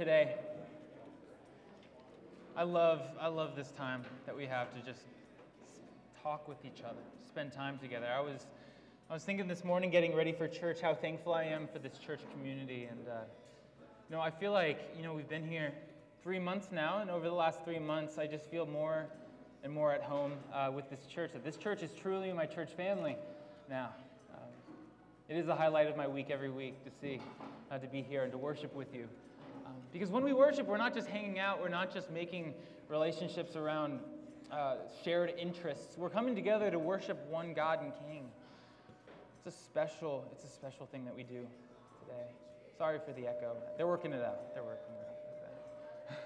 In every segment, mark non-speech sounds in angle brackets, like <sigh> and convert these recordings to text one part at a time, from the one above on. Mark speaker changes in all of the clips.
Speaker 1: today. I love, I love this time that we have to just talk with each other, spend time together. I was, I was thinking this morning, getting ready for church, how thankful I am for this church community. And, uh, you know, I feel like, you know, we've been here three months now, and over the last three months, I just feel more and more at home uh, with this church. That this church is truly my church family now. Um, it is the highlight of my week every week to see, uh, to be here and to worship with you. Because when we worship, we're not just hanging out, we're not just making relationships around uh, shared interests. We're coming together to worship one God and King. It's a special, it's a special thing that we do today. Sorry for the echo. They're working it out. They're working it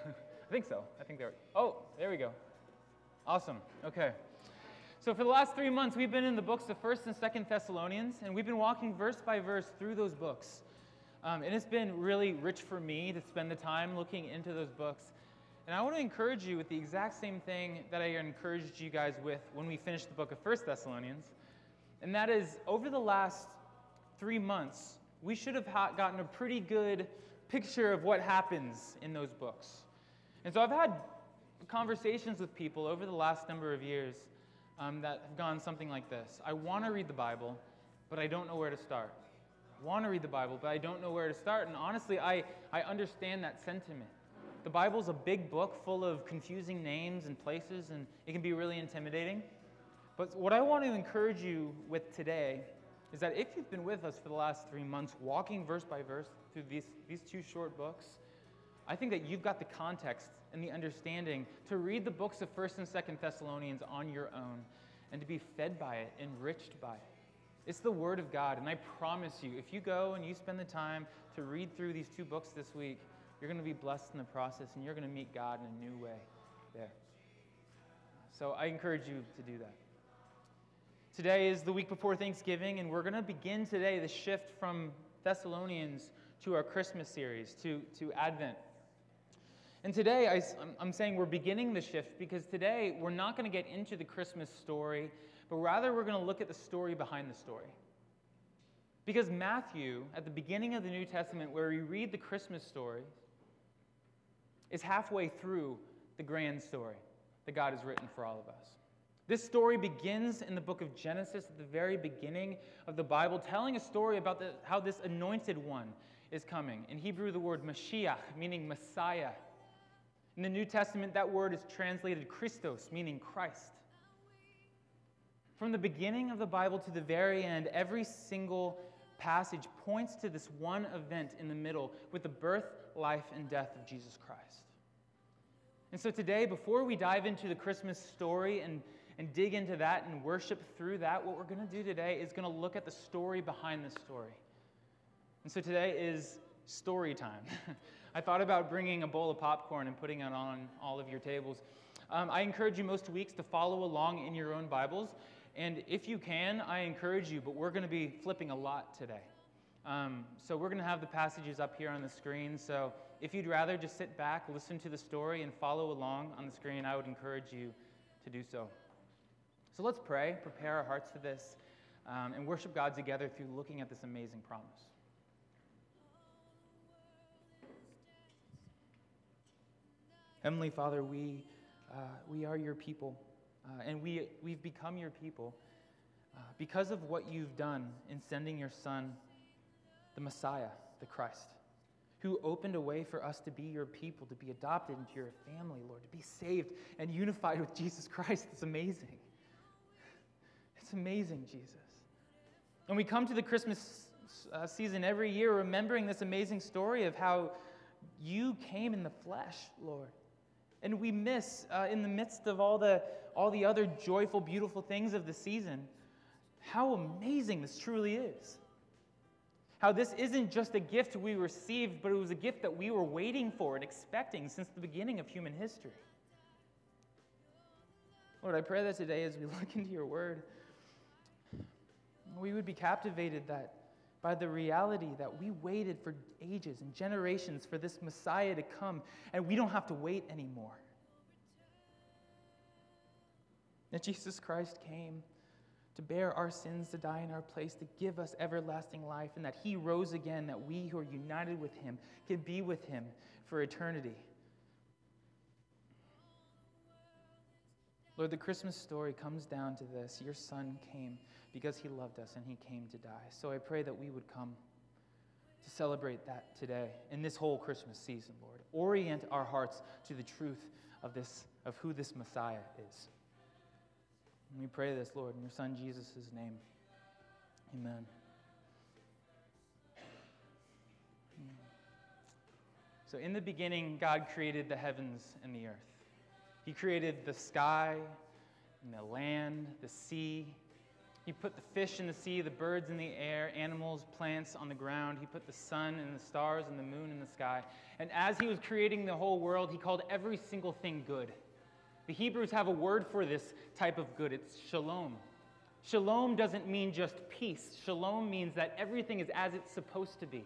Speaker 1: out. <laughs> I think so. I think they're. Oh, there we go. Awesome. Okay. So for the last three months, we've been in the books of First and Second Thessalonians, and we've been walking verse by verse through those books. Um, and it's been really rich for me to spend the time looking into those books. And I want to encourage you with the exact same thing that I encouraged you guys with when we finished the book of First Thessalonians. And that is, over the last three months, we should have gotten a pretty good picture of what happens in those books. And so I've had conversations with people over the last number of years um, that have gone something like this I want to read the Bible, but I don't know where to start want to read the Bible, but I don't know where to start. And honestly, I, I understand that sentiment. The Bible's a big book full of confusing names and places, and it can be really intimidating. But what I want to encourage you with today is that if you've been with us for the last three months, walking verse by verse through these, these two short books, I think that you've got the context and the understanding to read the books of 1st and 2nd Thessalonians on your own and to be fed by it, enriched by it. It's the Word of God, and I promise you, if you go and you spend the time to read through these two books this week, you're going to be blessed in the process and you're going to meet God in a new way there. So I encourage you to do that. Today is the week before Thanksgiving, and we're going to begin today the shift from Thessalonians to our Christmas series, to, to Advent. And today, I, am saying we're beginning the shift because today we're not going to get into the Christmas story but rather we're going to look at the story behind the story. Because Matthew, at the beginning of the New Testament, where we read the Christmas story, is halfway through the grand story that God has written for all of us. This story begins in the book of Genesis at the very beginning of the Bible, telling a story about the, how this anointed one is coming. In Hebrew, the word Mashiach, meaning Messiah. In the New Testament, that word is translated Christos, meaning Christ. From the beginning of the Bible to the very end, every single passage points to this one event in the middle with the birth, life, and death of Jesus Christ. And so today, before we dive into the Christmas story and, and dig into that and worship through that, what we're going to do today is going to look at the story behind the story. And so today is story time. <laughs> I thought about bringing a bowl of popcorn and putting it on all of your tables. Um, I encourage you most weeks to follow along in your own Bibles. And if you can, I encourage you, but we're going to be flipping a lot today. Um, so we're going to have the passages up here on the screen. So if you'd rather just sit back, listen to the story, and follow along on the screen, I would encourage you to do so. So let's pray, prepare our hearts for this, um, and worship God together through looking at this amazing promise. Heavenly Father, we, uh, we are your people. Uh, and we, we've become your people uh, because of what you've done in sending your Son, the Messiah, the Christ, who opened a way for us to be your people, to be adopted into your family, Lord, to be saved and unified with Jesus Christ. It's amazing. It's amazing, Jesus. And we come to the Christmas uh, season every year remembering this amazing story of how you came in the flesh, Lord and we miss, uh, in the midst of all the, all the other joyful, beautiful things of the season, how amazing this truly is. How this isn't just a gift we received, but it was a gift that we were waiting for and expecting since the beginning of human history. Lord, I pray that today as we <laughs> look into your word, we would be captivated that by the reality that we waited for ages and generations for this Messiah to come, and we don't have to wait anymore. That Jesus Christ came to bear our sins, to die in our place, to give us everlasting life, and that he rose again, that we who are united with him can be with him for eternity. Lord, the Christmas story comes down to this your son came because he loved us and he came to die. So I pray that we would come to celebrate that today in this whole Christmas season, Lord. Orient our hearts to the truth of this of who this Messiah is. And we pray this, Lord, in your son Jesus' name. Amen. So in the beginning God created the heavens and the earth. He created the sky and the land, the sea, he put the fish in the sea, the birds in the air, animals, plants on the ground. He put the sun and the stars and the moon in the sky. And as he was creating the whole world, he called every single thing good. The Hebrews have a word for this type of good it's shalom. Shalom doesn't mean just peace, shalom means that everything is as it's supposed to be.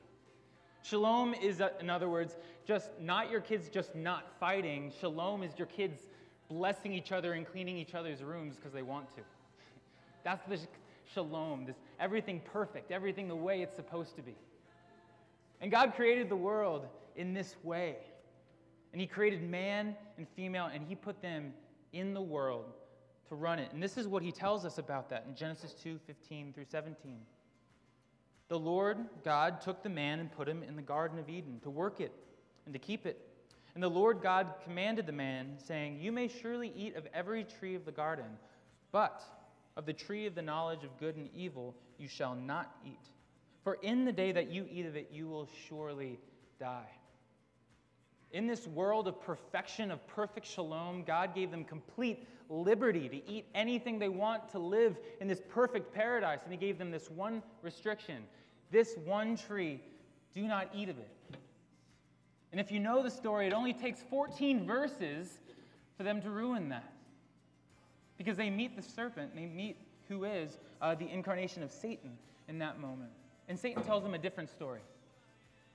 Speaker 1: Shalom is, uh, in other words, just not your kids just not fighting. Shalom is your kids blessing each other and cleaning each other's rooms because they want to. That's the shalom, this everything perfect, everything the way it's supposed to be. And God created the world in this way. And He created man and female, and He put them in the world to run it. And this is what He tells us about that in Genesis 2 15 through 17. The Lord God took the man and put him in the Garden of Eden to work it and to keep it. And the Lord God commanded the man, saying, You may surely eat of every tree of the garden, but of the tree of the knowledge of good and evil you shall not eat. For in the day that you eat of it, you will surely die. In this world of perfection, of perfect shalom, God gave them complete liberty to eat anything they want, to live in this perfect paradise. And He gave them this one restriction this one tree, do not eat of it. And if you know the story, it only takes 14 verses for them to ruin that because they meet the serpent, they meet who is uh, the incarnation of Satan in that moment. And Satan tells them a different story.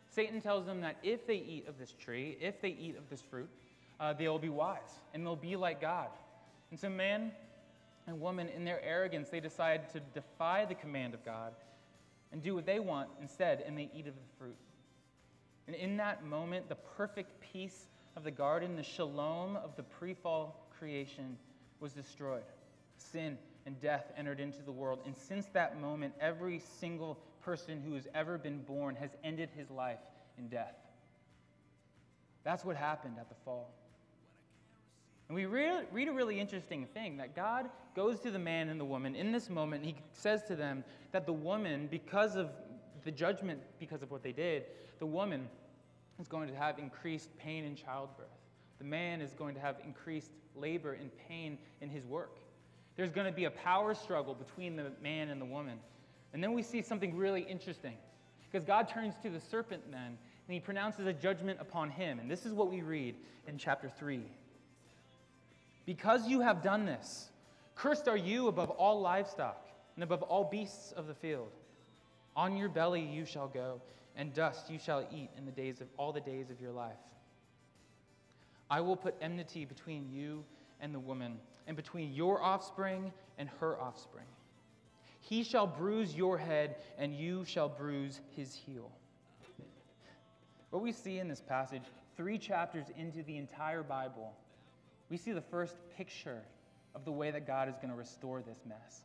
Speaker 1: Satan tells them that if they eat of this tree, if they eat of this fruit, uh, they will be wise and they'll be like God. And so, man and woman, in their arrogance, they decide to defy the command of God and do what they want instead, and they eat of the fruit. And in that moment, the perfect peace of the garden, the shalom of the pre fall creation, was destroyed. Sin and death entered into the world. And since that moment, every single person who has ever been born has ended his life in death. That's what happened at the fall. And we read, read, a really interesting thing that God goes to the man and the woman in this moment. He says to them that the woman, because of the judgment, because of what they did, the woman is going to have increased pain in childbirth. The man is going to have increased labor and pain in his work. There's going to be a power struggle between the man and the woman. And then we see something really interesting. Because God turns to the serpent then, and he pronounces a judgment upon him. And this is what we read in chapter 3. Because you have done this, cursed are you above all livestock and above all beasts of the field. On your belly you shall go, and dust you shall eat in the days of all the days of your life. I will put enmity between you and the woman, and between your offspring and her offspring. He shall bruise your head, and you shall bruise his heel. What we see in this passage, three chapters into the entire Bible, we see the first picture of the way that God is going to restore this mess.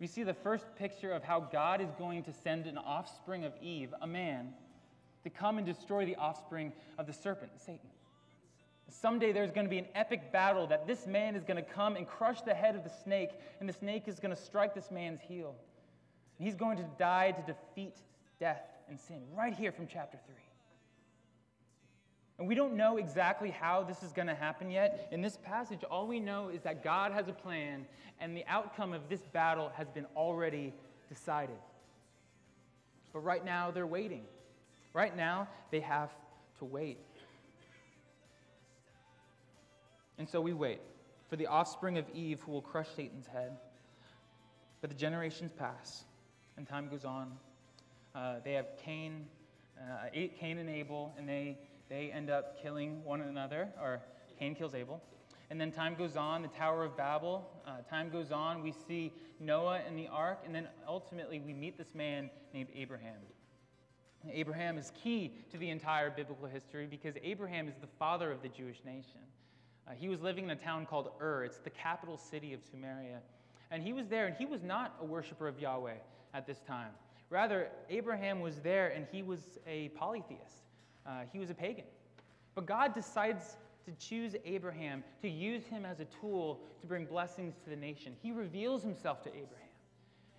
Speaker 1: We see the first picture of how God is going to send an offspring of Eve, a man, to come and destroy the offspring of the serpent, Satan. Someday there's going to be an epic battle that this man is going to come and crush the head of the snake, and the snake is going to strike this man's heel. And he's going to die to defeat death and sin, right here from chapter 3. And we don't know exactly how this is going to happen yet. In this passage, all we know is that God has a plan, and the outcome of this battle has been already decided. But right now, they're waiting. Right now, they have to wait. And so we wait for the offspring of Eve who will crush Satan's head. But the generations pass, and time goes on. Uh, they have Cain, uh, Cain and Abel, and they, they end up killing one another, or Cain kills Abel. And then time goes on, the Tower of Babel. Uh, time goes on, we see Noah and the ark. And then ultimately, we meet this man named Abraham. Abraham is key to the entire biblical history because Abraham is the father of the Jewish nation. Uh, he was living in a town called Ur, it's the capital city of Sumeria. And he was there, and he was not a worshiper of Yahweh at this time. Rather, Abraham was there, and he was a polytheist, uh, he was a pagan. But God decides to choose Abraham, to use him as a tool to bring blessings to the nation. He reveals himself to Abraham.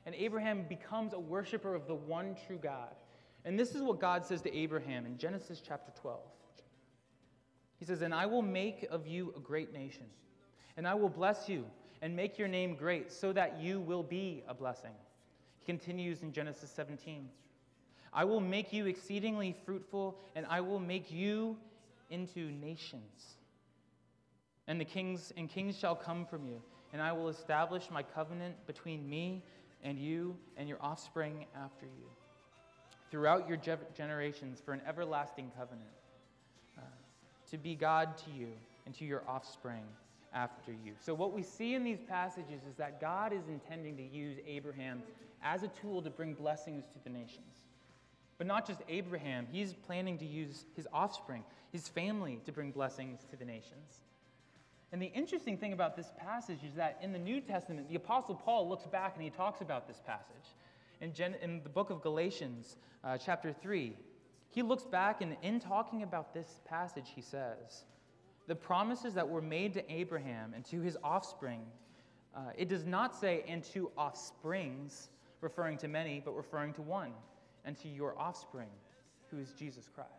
Speaker 1: And Abraham becomes a worshiper of the one true God. And this is what God says to Abraham in Genesis chapter 12. Says, And I will make of you a great nation, and I will bless you and make your name great, so that you will be a blessing. He continues in Genesis 17. I will make you exceedingly fruitful, and I will make you into nations. And the kings and kings shall come from you, and I will establish my covenant between me and you and your offspring after you throughout your generations for an everlasting covenant to be God to you and to your offspring after you. So, what we see in these passages is that God is intending to use Abraham as a tool to bring blessings to the nations. But not just Abraham, he's planning to use his offspring, his family, to bring blessings to the nations. And the interesting thing about this passage is that in the New Testament, the Apostle Paul looks back and he talks about this passage. In, Gen- in the book of Galatians, uh, chapter 3, he looks back and in talking about this passage, he says, The promises that were made to Abraham and to his offspring, uh, it does not say, and to offsprings, referring to many, but referring to one, and to your offspring, who is Jesus Christ.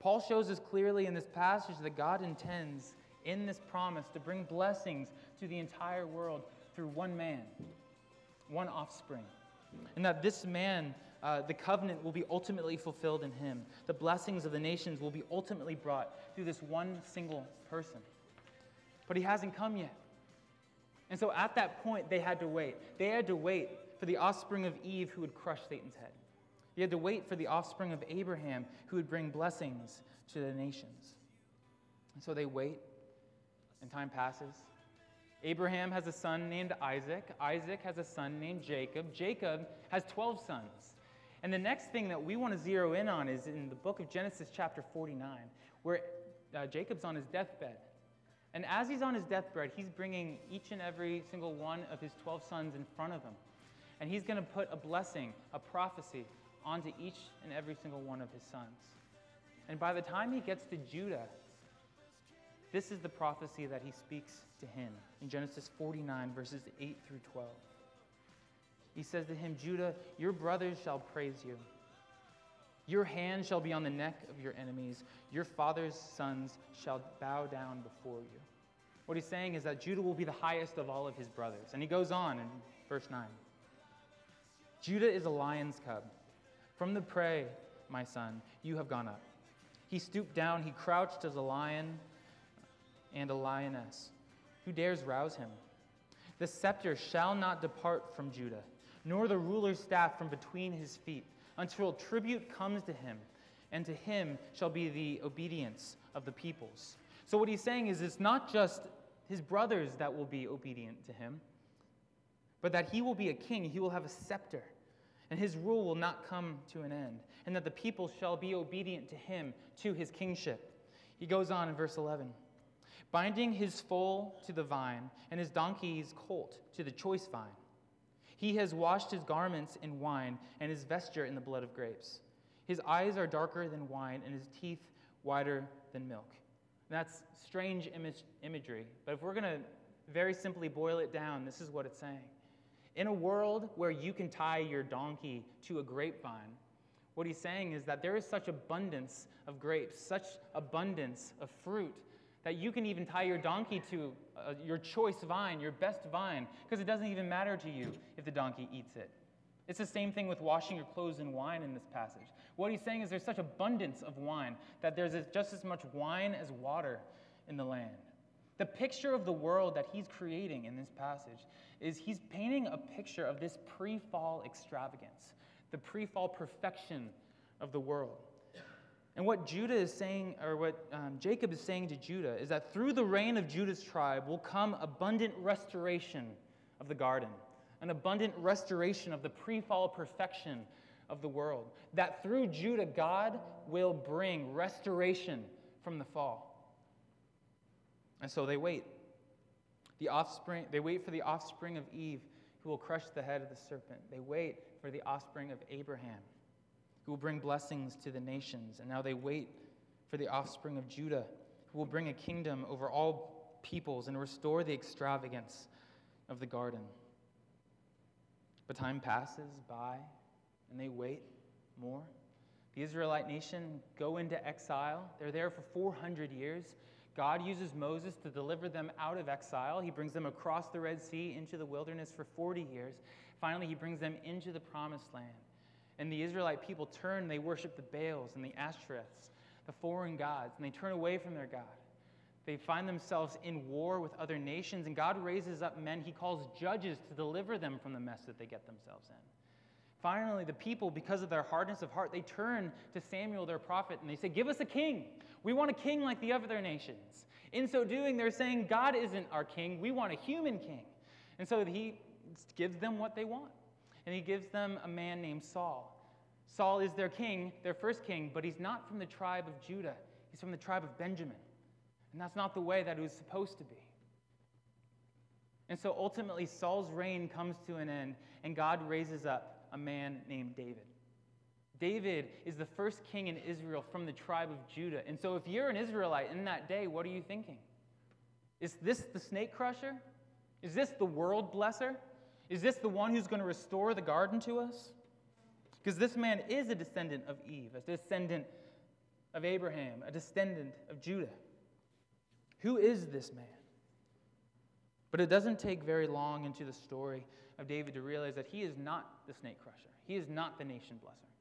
Speaker 1: Paul shows us clearly in this passage that God intends in this promise to bring blessings to the entire world through one man, one offspring. And that this man, uh, the covenant will be ultimately fulfilled in him. The blessings of the nations will be ultimately brought through this one single person. But he hasn't come yet. And so at that point, they had to wait. They had to wait for the offspring of Eve who would crush Satan's head. They had to wait for the offspring of Abraham who would bring blessings to the nations. And so they wait, and time passes. Abraham has a son named Isaac. Isaac has a son named Jacob. Jacob has 12 sons. And the next thing that we want to zero in on is in the book of Genesis, chapter 49, where uh, Jacob's on his deathbed. And as he's on his deathbed, he's bringing each and every single one of his 12 sons in front of him. And he's going to put a blessing, a prophecy, onto each and every single one of his sons. And by the time he gets to Judah, this is the prophecy that he speaks to him in Genesis 49, verses 8 through 12. He says to him, Judah, your brothers shall praise you. Your hand shall be on the neck of your enemies. Your father's sons shall bow down before you. What he's saying is that Judah will be the highest of all of his brothers. And he goes on in verse 9 Judah is a lion's cub. From the prey, my son, you have gone up. He stooped down, he crouched as a lion and a lioness. Who dares rouse him? The scepter shall not depart from Judah, nor the ruler's staff from between his feet, until tribute comes to him, and to him shall be the obedience of the peoples. So, what he's saying is it's not just his brothers that will be obedient to him, but that he will be a king, he will have a scepter and his rule will not come to an end, and that the people shall be obedient to him, to his kingship. He goes on in verse 11 binding his foal to the vine, and his donkey's colt to the choice vine. He has washed his garments in wine, and his vesture in the blood of grapes. His eyes are darker than wine, and his teeth whiter than milk. That's strange image, imagery, but if we're going to very simply boil it down, this is what it's saying. In a world where you can tie your donkey to a grapevine, what he's saying is that there is such abundance of grapes, such abundance of fruit, that you can even tie your donkey to uh, your choice vine, your best vine, because it doesn't even matter to you if the donkey eats it. It's the same thing with washing your clothes in wine in this passage. What he's saying is there's such abundance of wine that there's just as much wine as water in the land. The picture of the world that he's creating in this passage is he's painting a picture of this pre fall extravagance, the pre fall perfection of the world. And what Judah is saying, or what um, Jacob is saying to Judah, is that through the reign of Judah's tribe will come abundant restoration of the garden, an abundant restoration of the pre fall perfection of the world. That through Judah, God will bring restoration from the fall. And so they wait. The offspring, they wait for the offspring of Eve who will crush the head of the serpent. They wait for the offspring of Abraham who will bring blessings to the nations. And now they wait for the offspring of Judah, who will bring a kingdom over all peoples and restore the extravagance of the garden. But time passes by, and they wait more. The Israelite nation go into exile. They're there for 400 years. God uses Moses to deliver them out of exile. He brings them across the Red Sea into the wilderness for 40 years. Finally, he brings them into the promised land. And the Israelite people turn, they worship the Baals and the Ashtoreths, the foreign gods, and they turn away from their God. They find themselves in war with other nations, and God raises up men he calls judges to deliver them from the mess that they get themselves in. Finally, the people, because of their hardness of heart, they turn to Samuel, their prophet, and they say, Give us a king. We want a king like the other nations. In so doing, they're saying, God isn't our king. We want a human king. And so he gives them what they want. And he gives them a man named Saul. Saul is their king, their first king, but he's not from the tribe of Judah. He's from the tribe of Benjamin. And that's not the way that it was supposed to be. And so ultimately, Saul's reign comes to an end, and God raises up a man named David. David is the first king in Israel from the tribe of Judah. And so, if you're an Israelite in that day, what are you thinking? Is this the snake crusher? Is this the world blesser? Is this the one who's going to restore the garden to us? Because this man is a descendant of Eve, a descendant of Abraham, a descendant of Judah. Who is this man? But it doesn't take very long into the story of David to realize that he is not the snake crusher. He is not the nation blesser.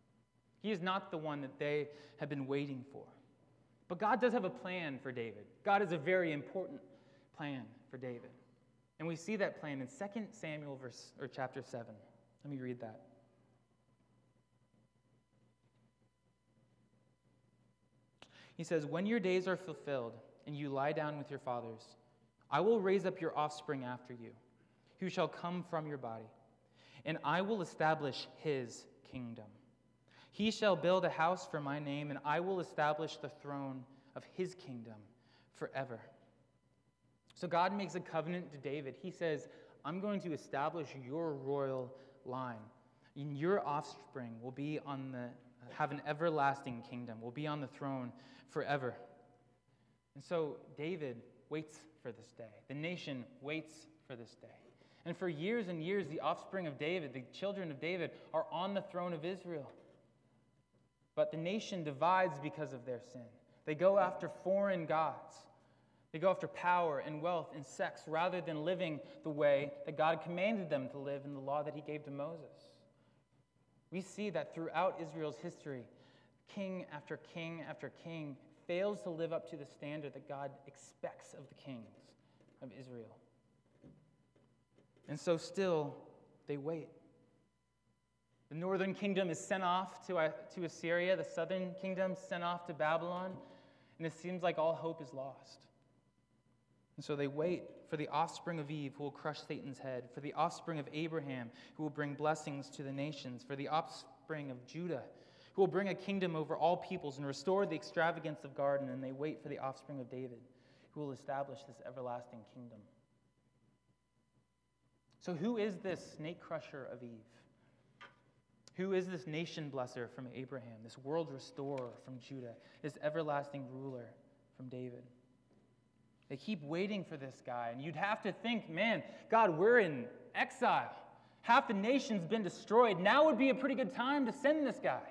Speaker 1: He is not the one that they have been waiting for. But God does have a plan for David. God has a very important plan for David. And we see that plan in 2 Samuel verse or chapter 7. Let me read that. He says, When your days are fulfilled and you lie down with your fathers, I will raise up your offspring after you, who shall come from your body, and I will establish his kingdom. He shall build a house for my name, and I will establish the throne of his kingdom forever. So God makes a covenant to David. He says, I'm going to establish your royal line. And your offspring will be on the have an everlasting kingdom, will be on the throne forever. And so David waits for this day. The nation waits for this day. And for years and years, the offspring of David, the children of David, are on the throne of Israel. But the nation divides because of their sin. They go after foreign gods. They go after power and wealth and sex rather than living the way that God commanded them to live in the law that He gave to Moses. We see that throughout Israel's history, king after king after king fails to live up to the standard that God expects of the kings of Israel. And so, still, they wait. The northern kingdom is sent off to, uh, to Assyria, the southern kingdom sent off to Babylon, and it seems like all hope is lost. And so they wait for the offspring of Eve who will crush Satan's head, for the offspring of Abraham who will bring blessings to the nations, for the offspring of Judah who will bring a kingdom over all peoples and restore the extravagance of garden. And they wait for the offspring of David who will establish this everlasting kingdom. So, who is this snake crusher of Eve? Who is this nation blesser from Abraham, this world restorer from Judah, this everlasting ruler from David? They keep waiting for this guy. And you'd have to think, man, God, we're in exile. Half the nation's been destroyed. Now would be a pretty good time to send this guy.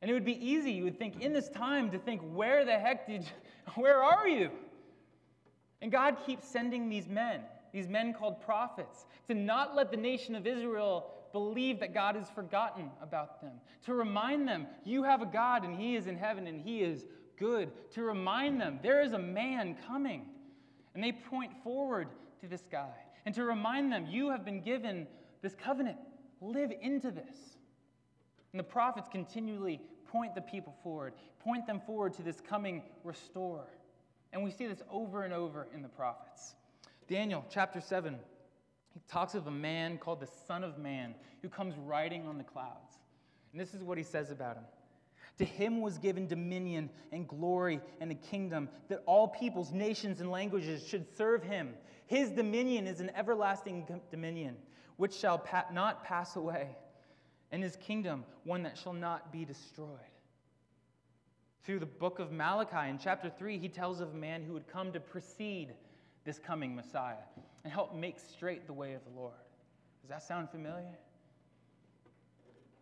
Speaker 1: And it would be easy, you would think, in this time to think, where the heck did, you, <laughs> where are you? And God keeps sending these men, these men called prophets, to not let the nation of Israel believe that God has forgotten about them, to remind them, you have a God and he is in heaven and he is good, to remind them there is a man coming. And they point forward to this guy and to remind them you have been given this covenant. Live into this. And the prophets continually point the people forward, point them forward to this coming restorer. And we see this over and over in the prophets. Daniel chapter 7, he talks of a man called the Son of Man who comes riding on the clouds. And this is what he says about him. To him was given dominion and glory and a kingdom that all peoples, nations, and languages should serve him. His dominion is an everlasting dominion which shall not pass away, and his kingdom one that shall not be destroyed. Through the book of Malachi in chapter 3, he tells of a man who would come to precede this coming Messiah and help make straight the way of the Lord. Does that sound familiar?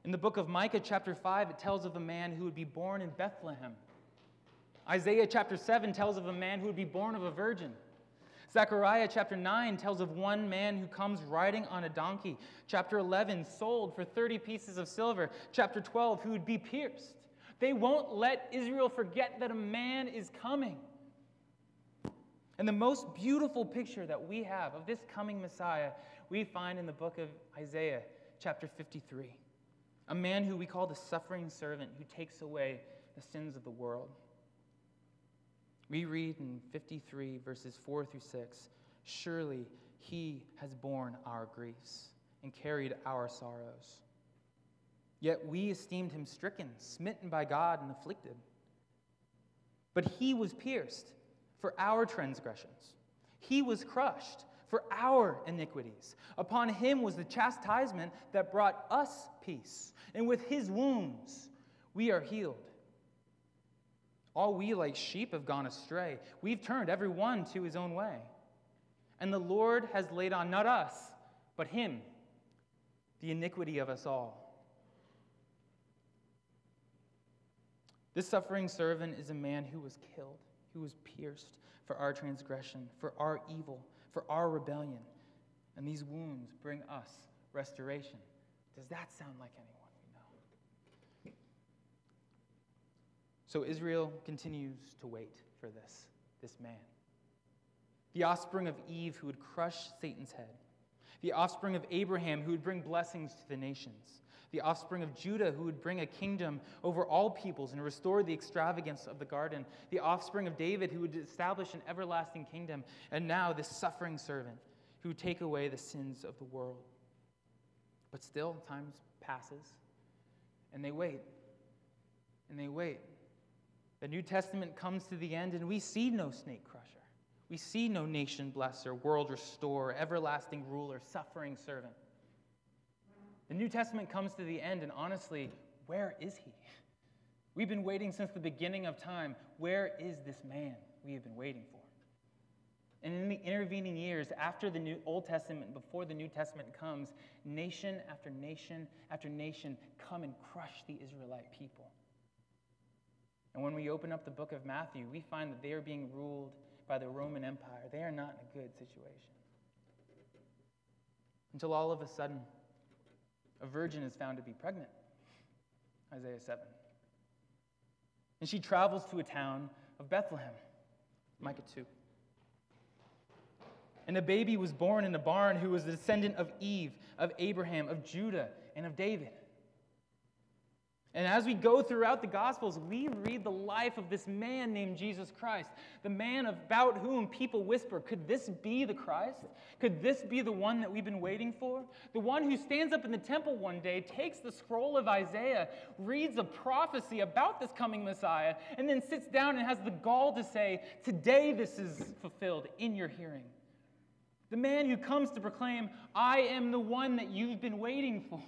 Speaker 1: In the book of Micah, chapter 5, it tells of a man who would be born in Bethlehem. Isaiah chapter 7 tells of a man who would be born of a virgin. Zechariah chapter 9 tells of one man who comes riding on a donkey. Chapter 11, sold for 30 pieces of silver. Chapter 12, who would be pierced. They won't let Israel forget that a man is coming. And the most beautiful picture that we have of this coming Messiah, we find in the book of Isaiah, chapter 53 a man who we call the suffering servant who takes away the sins of the world. We read in 53, verses 4 through 6 Surely he has borne our griefs and carried our sorrows. Yet we esteemed him stricken, smitten by God, and afflicted. But he was pierced for our transgressions, he was crushed for our iniquities. Upon him was the chastisement that brought us peace, and with his wounds we are healed. All we, like sheep, have gone astray. We've turned every one to his own way. And the Lord has laid on not us, but him, the iniquity of us all. This suffering servant is a man who was killed, who was pierced for our transgression, for our evil for our rebellion. And these wounds bring us restoration. Does that sound like anyone we know? So Israel continues to wait for this, this man. The offspring of Eve who would crush Satan's head. The offspring of Abraham who would bring blessings to the nations the offspring of Judah, who would bring a kingdom over all peoples and restore the extravagance of the garden, the offspring of David, who would establish an everlasting kingdom, and now this suffering servant who would take away the sins of the world. But still, time passes, and they wait, and they wait. The New Testament comes to the end, and we see no snake crusher. We see no nation blesser, world restorer, everlasting ruler, suffering servant. The New Testament comes to the end, and honestly, where is he? We've been waiting since the beginning of time. Where is this man we have been waiting for? And in the intervening years, after the New Old Testament, before the New Testament comes, nation after nation after nation come and crush the Israelite people. And when we open up the book of Matthew, we find that they are being ruled by the Roman Empire. They are not in a good situation. Until all of a sudden, a virgin is found to be pregnant. Isaiah 7. And she travels to a town of Bethlehem, Micah 2. And a baby was born in a barn who was the descendant of Eve, of Abraham, of Judah, and of David. And as we go throughout the Gospels, we read the life of this man named Jesus Christ, the man about whom people whisper, Could this be the Christ? Could this be the one that we've been waiting for? The one who stands up in the temple one day, takes the scroll of Isaiah, reads a prophecy about this coming Messiah, and then sits down and has the gall to say, Today this is fulfilled in your hearing. The man who comes to proclaim, I am the one that you've been waiting for.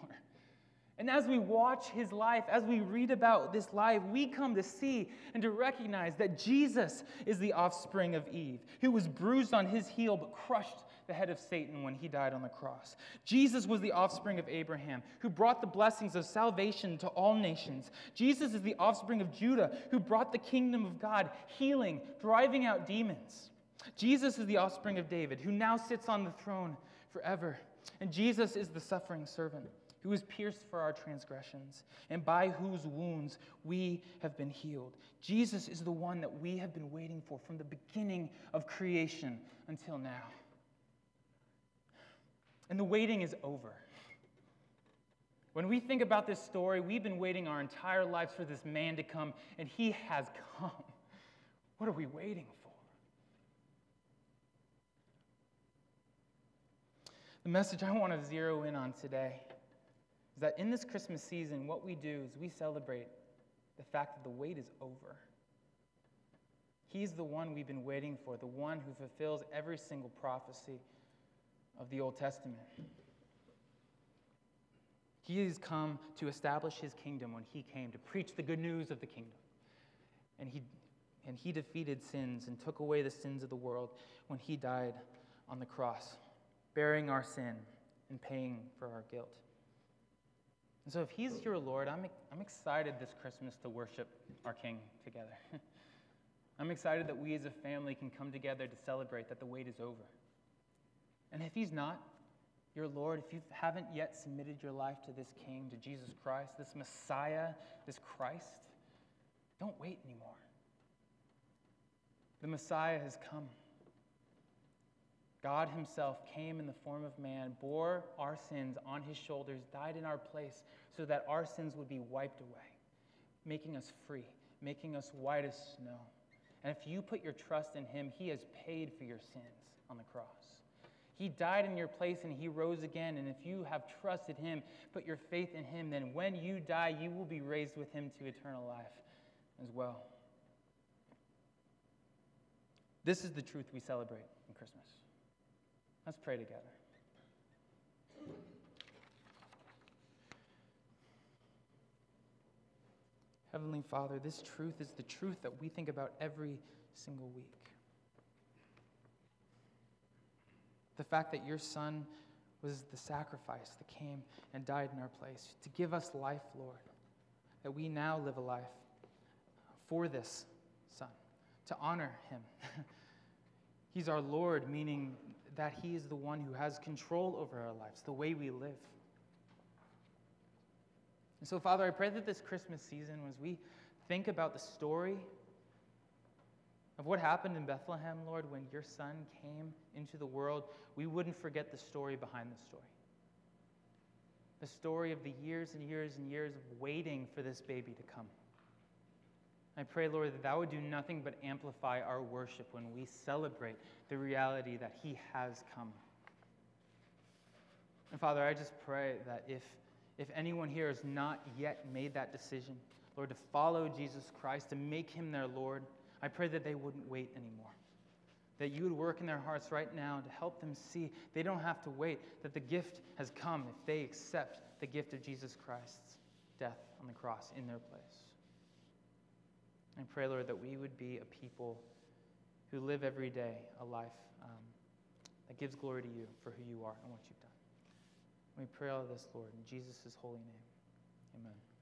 Speaker 1: And as we watch his life, as we read about this life, we come to see and to recognize that Jesus is the offspring of Eve, who was bruised on his heel but crushed the head of Satan when he died on the cross. Jesus was the offspring of Abraham, who brought the blessings of salvation to all nations. Jesus is the offspring of Judah, who brought the kingdom of God, healing, driving out demons. Jesus is the offspring of David, who now sits on the throne forever. And Jesus is the suffering servant who was pierced for our transgressions, and by whose wounds we have been healed. Jesus is the one that we have been waiting for from the beginning of creation until now. And the waiting is over. When we think about this story, we've been waiting our entire lives for this man to come, and he has come. <laughs> What are we waiting for? The message I want to zero in on today is that in this Christmas season, what we do is we celebrate the fact that the wait is over. He's the one we've been waiting for, the one who fulfills every single prophecy of the Old Testament. He has come to establish his kingdom when he came to preach the good news of the kingdom. And he, and he defeated sins and took away the sins of the world when he died on the cross, bearing our sin and paying for our guilt. And so, if he's your Lord, I'm, I'm excited this Christmas to worship our King together. <laughs> I'm excited that we as a family can come together to celebrate that the wait is over. And if he's not, your Lord, if you haven't yet submitted your life to this King, to Jesus Christ, this Messiah, this Christ, don't wait anymore. The Messiah has come. God Himself came in the form of man, bore our sins on His shoulders, died in our place so that our sins would be wiped away, making us free, making us white as snow. And if you put your trust in Him, He has paid for your sins on the cross. He died in your place and he rose again. And if you have trusted him, put your faith in him, then when you die, you will be raised with him to eternal life as well. This is the truth we celebrate in Christmas. Let's pray together. Heavenly Father, this truth is the truth that we think about every single week. The fact that your Son was the sacrifice that came and died in our place to give us life, Lord, that we now live a life for this Son, to honor Him. <laughs> He's our Lord, meaning that He is the one who has control over our lives, the way we live. And so, Father, I pray that this Christmas season, as we think about the story of what happened in Bethlehem, Lord, when your son came into the world, we wouldn't forget the story behind the story. The story of the years and years and years of waiting for this baby to come. I pray, Lord, that that would do nothing but amplify our worship when we celebrate the reality that He has come. And Father, I just pray that if, if anyone here has not yet made that decision, Lord, to follow Jesus Christ, to make Him their Lord, I pray that they wouldn't wait anymore. That you would work in their hearts right now to help them see they don't have to wait, that the gift has come if they accept the gift of Jesus Christ's death on the cross in their place. I pray, Lord, that we would be a people who live every day a life um, that gives glory to you for who you are and what you've done. We pray all this, Lord, in Jesus' holy name. Amen.